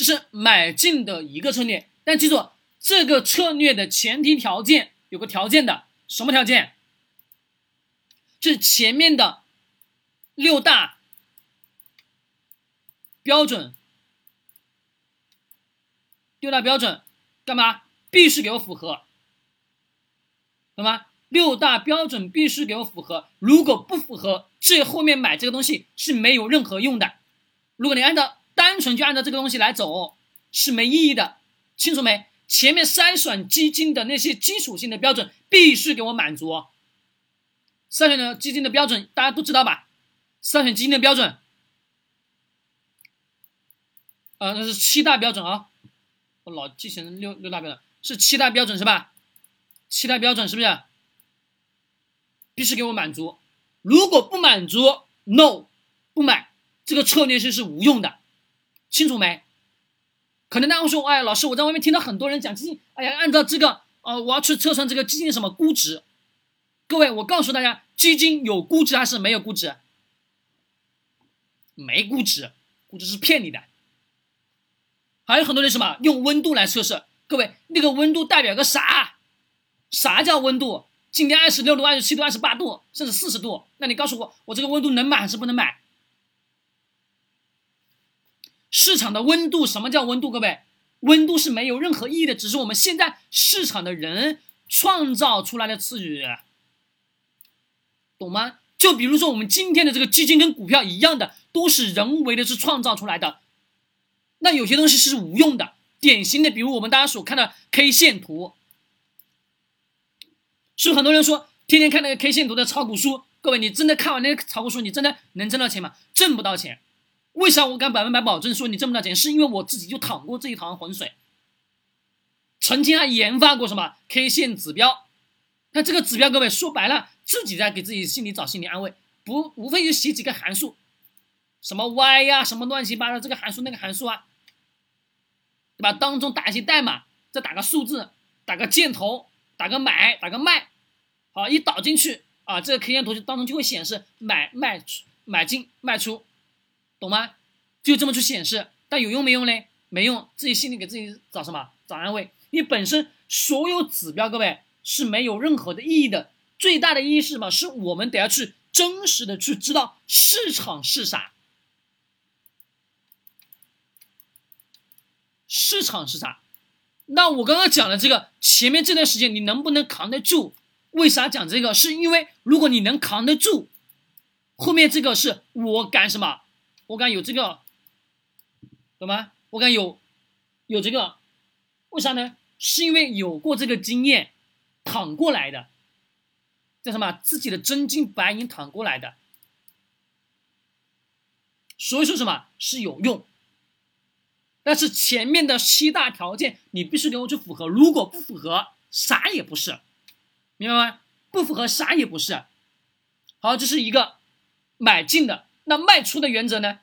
这是买进的一个策略。但记住，这个策略的前提条件有个条件的，什么条件？是前面的六大标准，六大标准干嘛？必须给我符合，懂吗？六大标准必须给我符合，如果不符合，这后面买这个东西是没有任何用的。如果你按照单纯就按照这个东西来走，是没意义的，清楚没？前面筛选基金的那些基础性的标准必须给我满足。筛选的基金的标准大家都知道吧？筛选基金的标准，呃，那是七大标准啊，我老记成六六大标准，是七大标准是吧？七大标准是不是？必须给我满足，如果不满足，no，不买，这个策略是是无用的，清楚没？可能大家会说，哎，老师，我在外面听到很多人讲基金，哎呀，按照这个，呃，我要去测算这个基金的什么估值。各位，我告诉大家，基金有估值还是没有估值？没估值，估值是骗你的。还有很多人什么用温度来测试，各位，那个温度代表个啥？啥叫温度？今天二十六度、二十七度、二十八度，甚至四十度，那你告诉我，我这个温度能买还是不能买？市场的温度，什么叫温度？各位，温度是没有任何意义的，只是我们现在市场的人创造出来的词语，懂吗？就比如说我们今天的这个基金跟股票一样的，都是人为的是创造出来的。那有些东西是无用的，典型的，比如我们大家所看的 K 线图。是很多人说天天看那个 K 线图的炒股书，各位，你真的看完那个炒股书，你真的能挣到钱吗？挣不到钱。为啥我敢百分百保证说你挣不到钱？是因为我自己就淌过这一塘浑水，曾经还研发过什么 K 线指标。那这个指标，各位说白了，自己在给自己心里找心理安慰，不无非就写几个函数，什么 Y 呀，什么乱七八糟这个函数那个函数啊，对吧？当中打一些代码，再打个数字，打个箭头，打个买，打个卖。好，一导进去啊，这个 K 线图就当中就会显示买卖出、买进、卖出，懂吗？就这么去显示，但有用没用嘞？没用，自己心里给自己找什么？找安慰。你本身所有指标，各位是没有任何的意义的。最大的意义是什么？是我们得要去真实的去知道市场是啥，市场是啥。那我刚刚讲的这个前面这段时间，你能不能扛得住？为啥讲这个？是因为如果你能扛得住，后面这个是我敢什么？我敢有这个，懂吗？我敢有有这个，为啥呢？是因为有过这个经验，躺过来的，叫什么？自己的真金白银躺过来的。所以说什么是有用？但是前面的七大条件你必须给我去符合，如果不符合，啥也不是。明白吗？不符合啥也不是。好，这是一个买进的，那卖出的原则呢？